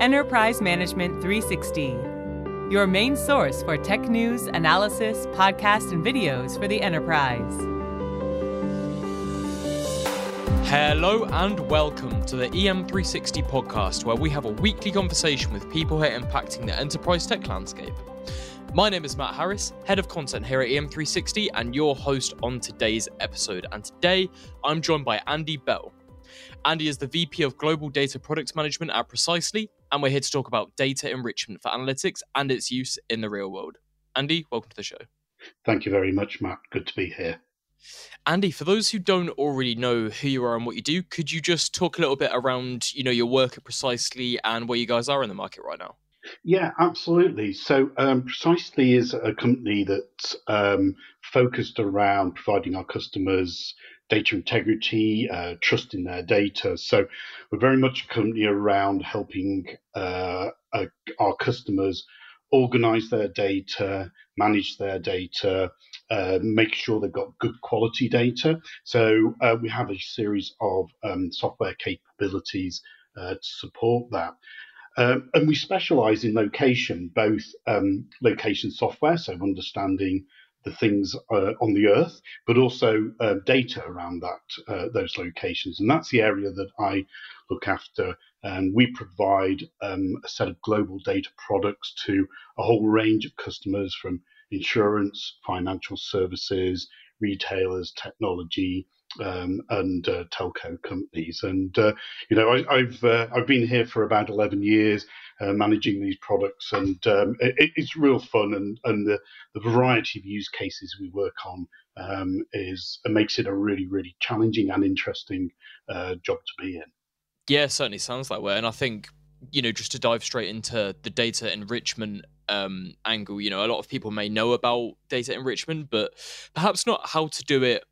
Enterprise Management 360, your main source for tech news, analysis, podcasts, and videos for the enterprise. Hello and welcome to the EM360 podcast, where we have a weekly conversation with people who are impacting the enterprise tech landscape. My name is Matt Harris, head of content here at EM360, and your host on today's episode. And today I'm joined by Andy Bell. Andy is the VP of Global Data Product Management at Precisely, and we're here to talk about data enrichment for analytics and its use in the real world. Andy, welcome to the show. Thank you very much, Matt. Good to be here. Andy, for those who don't already know who you are and what you do, could you just talk a little bit around, you know, your work at Precisely and where you guys are in the market right now? Yeah, absolutely. So, um, Precisely is a company that's um, focused around providing our customers data integrity, uh, trust in their data. So we're very much a company around helping uh, our customers organize their data, manage their data, uh, make sure they've got good quality data. So uh, we have a series of um, software capabilities uh, to support that. Um, and we specialize in location, both um, location software, so understanding the things uh, on the Earth, but also uh, data around that uh, those locations, and that's the area that I look after. And we provide um, a set of global data products to a whole range of customers, from insurance, financial services, retailers, technology, um, and uh, telco companies. And uh, you know, I, have uh, I've been here for about eleven years, uh, managing these products, and um, it, it's real fun. And and the, the variety of use cases we work on um, is makes it a really really challenging and interesting uh, job to be in. Yeah, certainly sounds that way. And I think you know just to dive straight into the data enrichment um, angle, you know, a lot of people may know about data enrichment, but perhaps not how to do it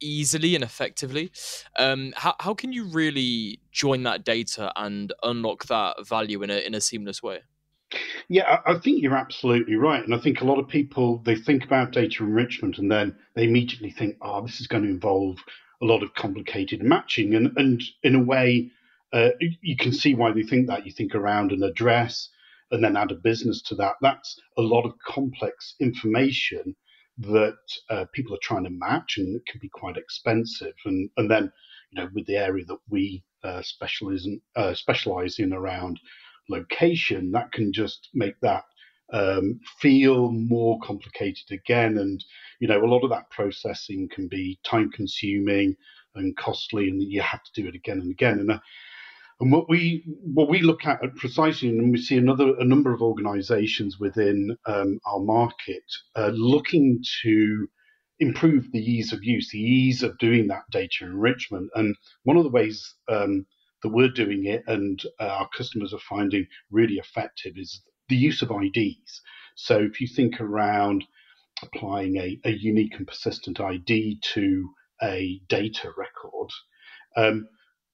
easily and effectively. Um, how, how can you really join that data and unlock that value in a, in a seamless way? Yeah, I think you're absolutely right. And I think a lot of people, they think about data enrichment and then they immediately think, oh, this is going to involve a lot of complicated matching. And, and in a way, uh, you can see why they think that. You think around an address and then add a business to that. That's a lot of complex information that uh, people are trying to match, and it can be quite expensive. And and then you know with the area that we uh, specialize in, uh, specialize in around location, that can just make that um, feel more complicated again. And you know a lot of that processing can be time consuming and costly, and you have to do it again and again. And uh, and what we what we look at, at Precisely, and we see another a number of organisations within um, our market uh, looking to improve the ease of use, the ease of doing that data enrichment. And one of the ways um, that we're doing it, and uh, our customers are finding really effective, is the use of IDs. So if you think around applying a, a unique and persistent ID to a data record. Um,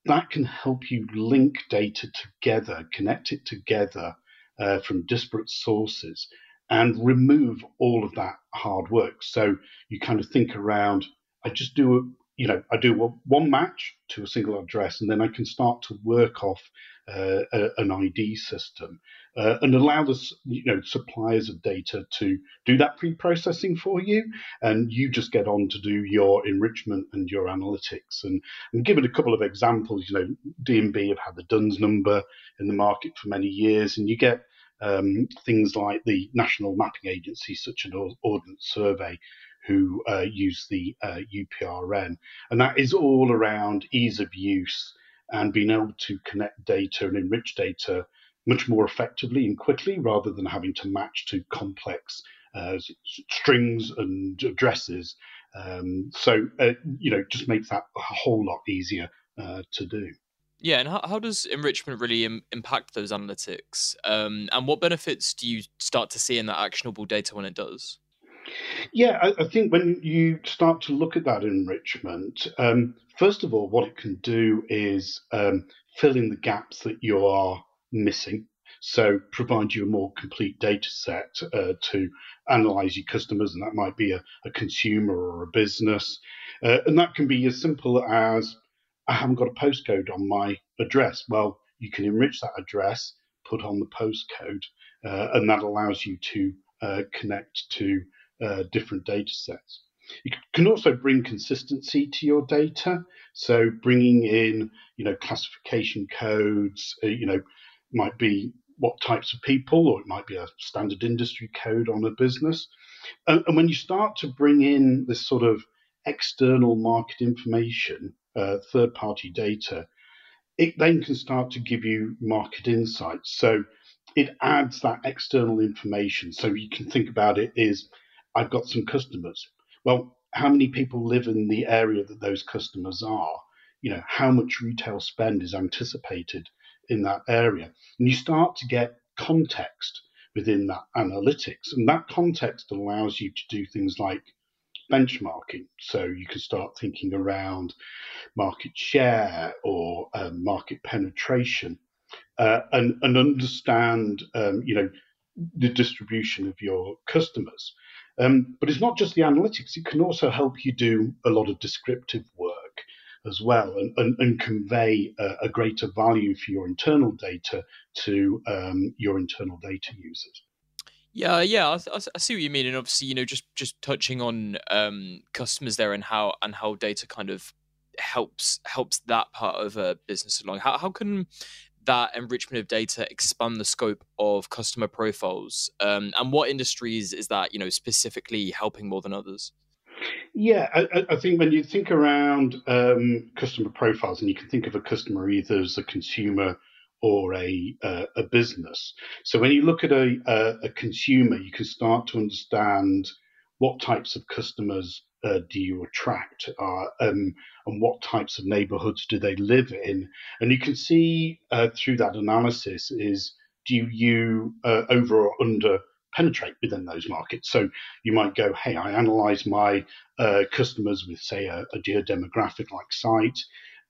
that can help you link data together, connect it together uh, from disparate sources, and remove all of that hard work. So you kind of think around, I just do a, you know, I do one match to a single address, and then I can start to work off uh, a, an ID system uh, and allow the you know suppliers of data to do that pre-processing for you, and you just get on to do your enrichment and your analytics. And, and given a couple of examples, you know, D&B have had the DUNS number in the market for many years, and you get um, things like the National Mapping Agency, such an Ordnance Survey, who uh, use the uh, UPRN. And that is all around ease of use and being able to connect data and enrich data much more effectively and quickly rather than having to match to complex uh, strings and addresses. Um, so, uh, you know, just makes that a whole lot easier uh, to do. Yeah, and how, how does enrichment really Im- impact those analytics? Um, and what benefits do you start to see in that actionable data when it does? Yeah, I, I think when you start to look at that enrichment, um, first of all, what it can do is um, fill in the gaps that you are missing. So provide you a more complete data set uh, to analyze your customers, and that might be a, a consumer or a business. Uh, and that can be as simple as I haven't got a postcode on my address. Well, you can enrich that address, put on the postcode, uh, and that allows you to uh, connect to uh, different data sets. You can also bring consistency to your data. So bringing in, you know, classification codes, uh, you know, might be what types of people, or it might be a standard industry code on a business. And, and when you start to bring in this sort of external market information, uh, third party data, it then can start to give you market insights. So it adds that external information. So you can think about it is I've got some customers. Well, how many people live in the area that those customers are? You know, how much retail spend is anticipated in that area? And you start to get context within that analytics. And that context allows you to do things like benchmarking. So you can start thinking around market share or um, market penetration uh, and, and understand, um, you know, the distribution of your customers. Um, but it's not just the analytics, it can also help you do a lot of descriptive work as well and, and, and convey a, a, greater value for your internal data to um, your internal data users. Yeah, yeah, I, I, see what you mean, and obviously, you know, just just touching on um, customers there and how and how data kind of helps helps that part of a business along. How how can that enrichment of data expand the scope of customer profiles, um, and what industries is that you know specifically helping more than others? Yeah, I, I think when you think around um, customer profiles, and you can think of a customer either as a consumer or a, uh, a business. So when you look at a, a, a, consumer, you can start to understand what types of customers uh, do you attract uh, um, and what types of neighborhoods do they live in. And you can see uh, through that analysis is do you uh, over or under penetrate within those markets. So you might go, hey, I analyze my uh, customers with, say, a, a demographic like PSYTE.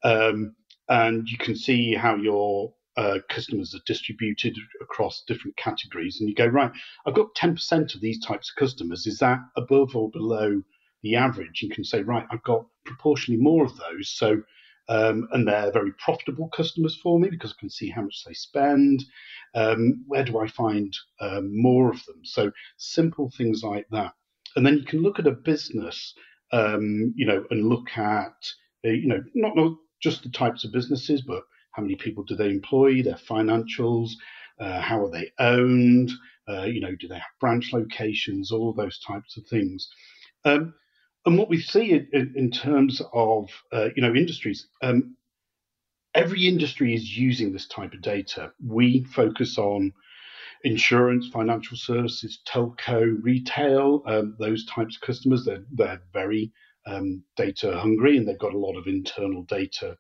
Um, and you can see how your uh, customers are distributed across different categories, and you go right. I've got ten percent of these types of customers. Is that above or below the average? You can say right. I've got proportionally more of those. So, um, and they're very profitable customers for me because I can see how much they spend. Um, where do I find um, more of them? So simple things like that, and then you can look at a business, um, you know, and look at uh, you know not, not just the types of businesses, but how many people do they employ, their financials, uh, how are they owned, uh, you know, do they have branch locations, all those types of things. Um, and what we see in, in terms of, uh, you know, industries, um, every industry is using this type of data. We focus on insurance, financial services, telco, retail, um, those types of customers. They're, they're very um, data hungry and they've got a lot of internal data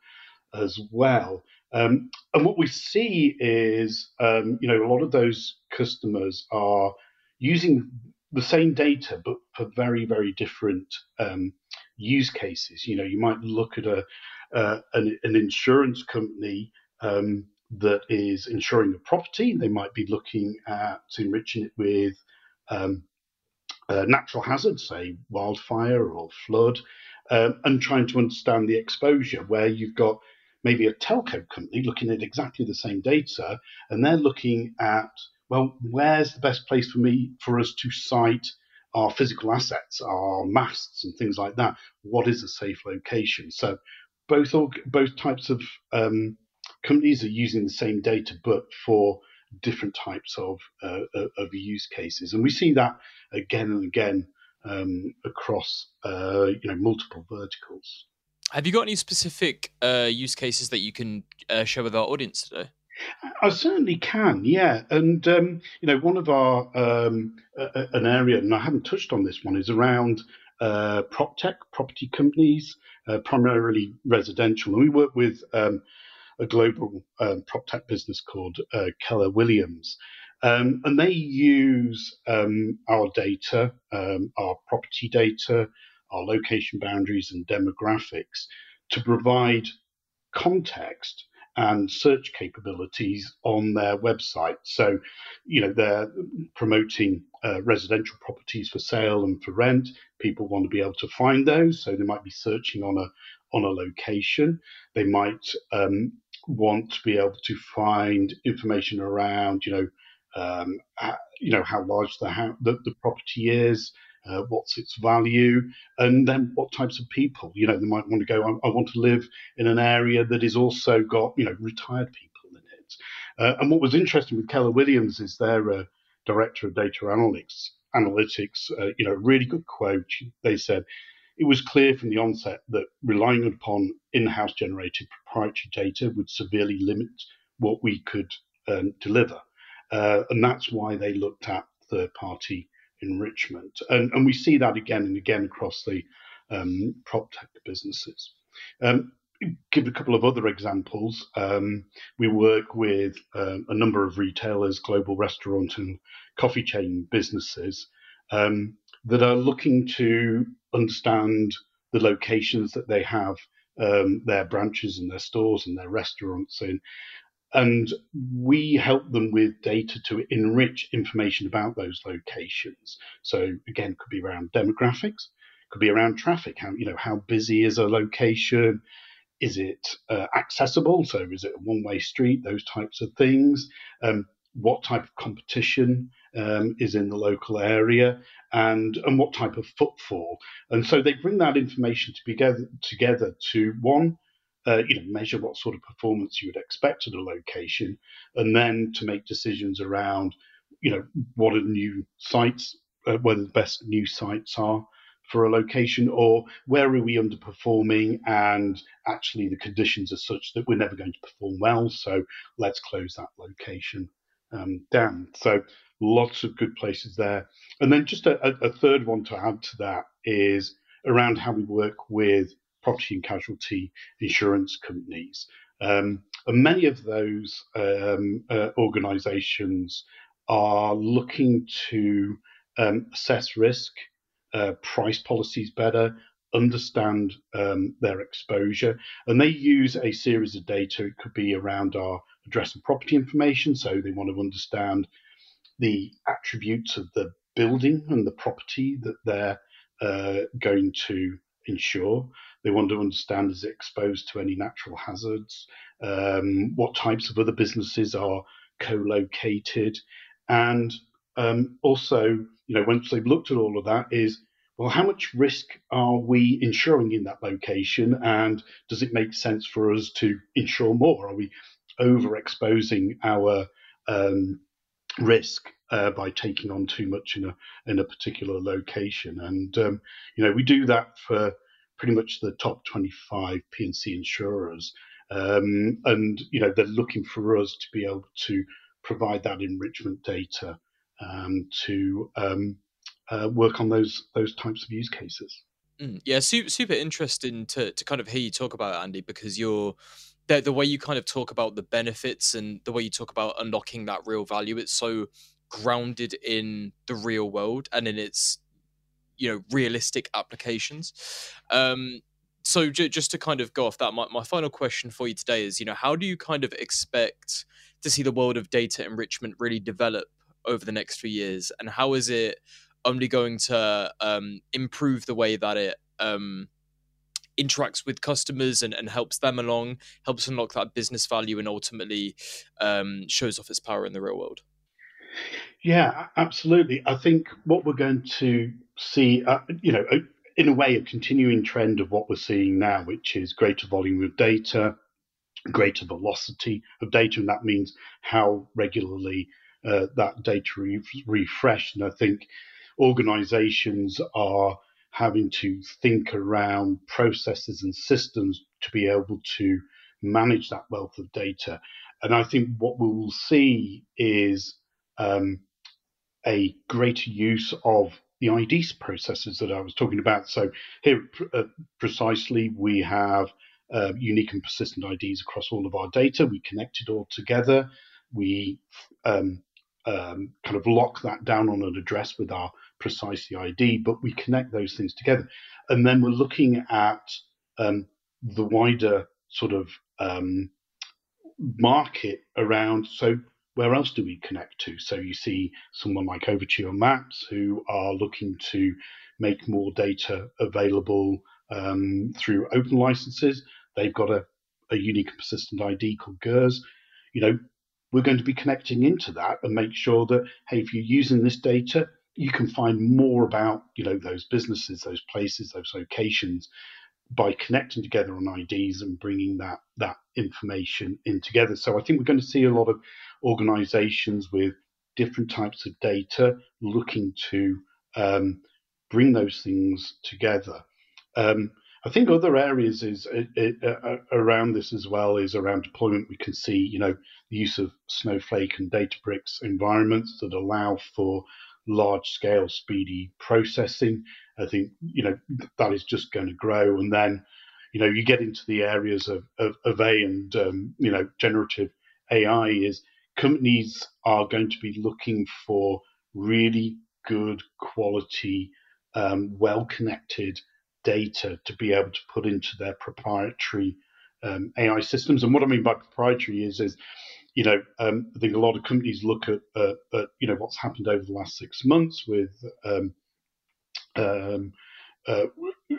as well. Um, and what we see is, um, you know, a lot of those customers are using the same data, but for very, very different um, use cases. You know, you might look at a uh, an, an, insurance company um, that is insuring a property. They might be looking at enriching it with um, uh, natural hazards, say wildfire or flood, um, and trying to understand the exposure where you've got maybe a telco company looking at exactly the same data, and they're looking at well, where's the best place for me for us to site our physical assets, our masts, and things like that? What is a safe location? So both both types of um, companies are using the same data, but for different types of uh, of use cases, and we see that again and again um, across uh, you know multiple verticals. Have you got any specific uh, use cases that you can uh, share with our audience today? I certainly can, yeah. And um, you know, one of our um, uh, an area, and I haven't touched on this one, is around uh, prop tech, property companies, uh, primarily residential. And we work with um, a global um, prop tech business called uh, Keller Williams, um, and they use um, our data, our property data, our location boundaries and demographics to provide context and search capabilities on their website. So, you know, they're promoting uh, residential properties for sale and for rent. People want to be able to find those, so they might be searching on a on a location. They might um, want to be able to find information around, you know, um, you know how large the, the, the property is, uh, what's its value, and then what types of people. You know, they might want to go. I, I, want to live in an area that is also got you know retired people in it. Uh, and what was interesting with Keller Williams is their uh, director of data analytics. Analytics, uh, you know, really good quote. They said it was clear from the onset that relying upon in-house generated proprietary data would severely limit what we could um, deliver. Uh, and that's why they looked at third-party enrichment. And, and we see that again and again across the um, prop tech businesses. Um, give a couple of other examples. Um, we work with um, a number of retailers, global restaurant and coffee chain businesses um, that are looking to understand the locations that they have um, their branches and their stores and their restaurants in. And we help them with data to enrich information about those locations. So again, it could be around demographics, could be around traffic. How you know how busy is a location? Is it uh, accessible? So is it a one-way street? Those types of things. Um, what type of competition um, is in the local area and and what type of footfall. And so they bring that information together together to one. Uh, you know, measure what sort of performance you would expect at a location, and then to make decisions around, you know, what are new sites, uh, whether the best new sites are for a location, or where are we underperforming, and actually the conditions are such that we're never going to perform well. So let's close that location um, down. So lots of good places there. And then just a, a, third one to add to that is around how we work with property and casualty insurance companies. Um, and many of those um, uh, organizations are looking to um, assess risk, uh, price policies better, understand um, their exposure, and they use a series of data. It could be around our address and property information, so they want to understand the attributes of the building and the property that they're uh, going to insure. They want to understand is it exposed to any natural hazards, um, what types of other businesses are co-located, and um, also, you know, once they've looked at all of that, is well, how much risk are we insuring in that location, and does it make sense for us to insure more? Are we overexposing our um, risk uh, by taking on too much in a in a particular location. And um, you know, we do that for pretty much the top 25 P&C insurers. Um, and you know, they're looking for us to be able to provide that enrichment data um, to um, uh, work on those those types of use cases. Mm, yeah, super, super interesting to to kind of hear you talk about it, Andy, because you're the the way you kind of talk about the benefits and the way you talk about unlocking that real value. It's so grounded in the real world and in its you know realistic applications. Um, so j- just to kind of go off that, my, my final question for you today is, you know, how do you kind of expect to see the world of data enrichment really develop over the next few years, and how is it only going to um, improve the way that it um, interacts with customers and, and helps them along, helps unlock that business value, and ultimately um, shows off its power in the real world. Yeah, absolutely. I think what we're going to see, uh, you know, in a way, a continuing trend of what we're seeing now, which is greater volume of data, greater velocity of data, and that means how regularly uh, that data re- refreshed. And I think organizations are having to think around processes and systems to be able to manage that wealth of data. And I think what we will see is um, a greater use of the IDs processes that I was talking about. So here, uh, Precisely, we have uh, unique and persistent IDs across all of our data. We connect it all together. We um, um, kind of lock that down on an address with our Precisely ID, but we connect those things together. And then we're looking at um, the wider sort of um, market around. So, where else do we connect to? So, you see someone like Overture Maps who are looking to make more data available um, through open licenses. They've got a, a unique and persistent ID called GERS. You know, we're going to be connecting into that and make sure that hey, if you're using this data, you can find more about you know those businesses, those places, those locations by connecting together on IDs and bringing that that information in together. So I think we're going to see a lot of organisations with different types of data looking to um, bring those things together. Um, I think other areas is it, it, uh, around this as well is around deployment. We can see, you know, the use of Snowflake and Databricks environments that allow for large scale, speedy processing. I think, you know, that is just going to grow. And then, you know, you get into the areas of, of, of A and, um, you know, generative AI is companies are going to be looking for really good quality, um, well connected data to be able to put into their proprietary um, AI systems. And what I mean by proprietary is, is you know, um, I think a lot of companies look at, uh, at, you know, what's happened over the last six months with um, um uh,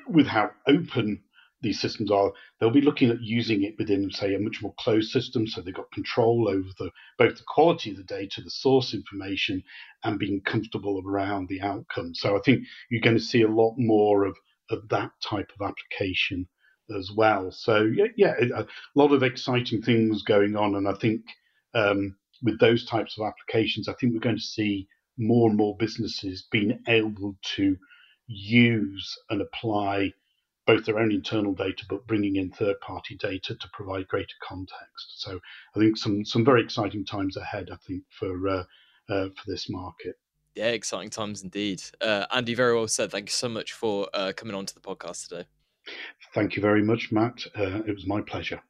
with how open these systems are, they'll be looking at using it within, say, a much more closed system. So they've got control over the both the quality of the data, the source information, and being comfortable around the outcome. So I think you're going to see a lot more of of that type of application as well. So yeah, yeah, a lot of exciting things going on, and I think um, with those types of applications, I think we're going to see more and more businesses being able to use and apply both their own internal data, but bringing in third-party data to provide greater context. So I think some some very exciting times ahead. I think for uh, uh, for this market. Yeah, exciting times indeed. Uh, Andy, very well said. Thank you so much for uh, coming on to the podcast today. Thank you very much, Matt. Uh, it was my pleasure.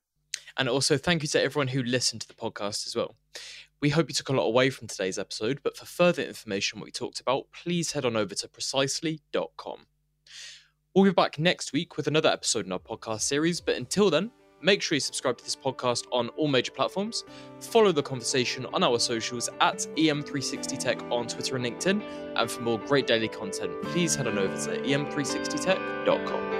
And also, thank you to everyone who listened to the podcast as well. We hope you took a lot away from today's episode, but for further information on what we talked about, please head on over to precisely.com. We'll be back next week with another episode in our podcast series, but until then, Make sure you subscribe to this podcast on all major platforms. Follow the conversation on our socials at EM360Tech on Twitter and LinkedIn. And for more great daily content, please head on over to em360tech.com.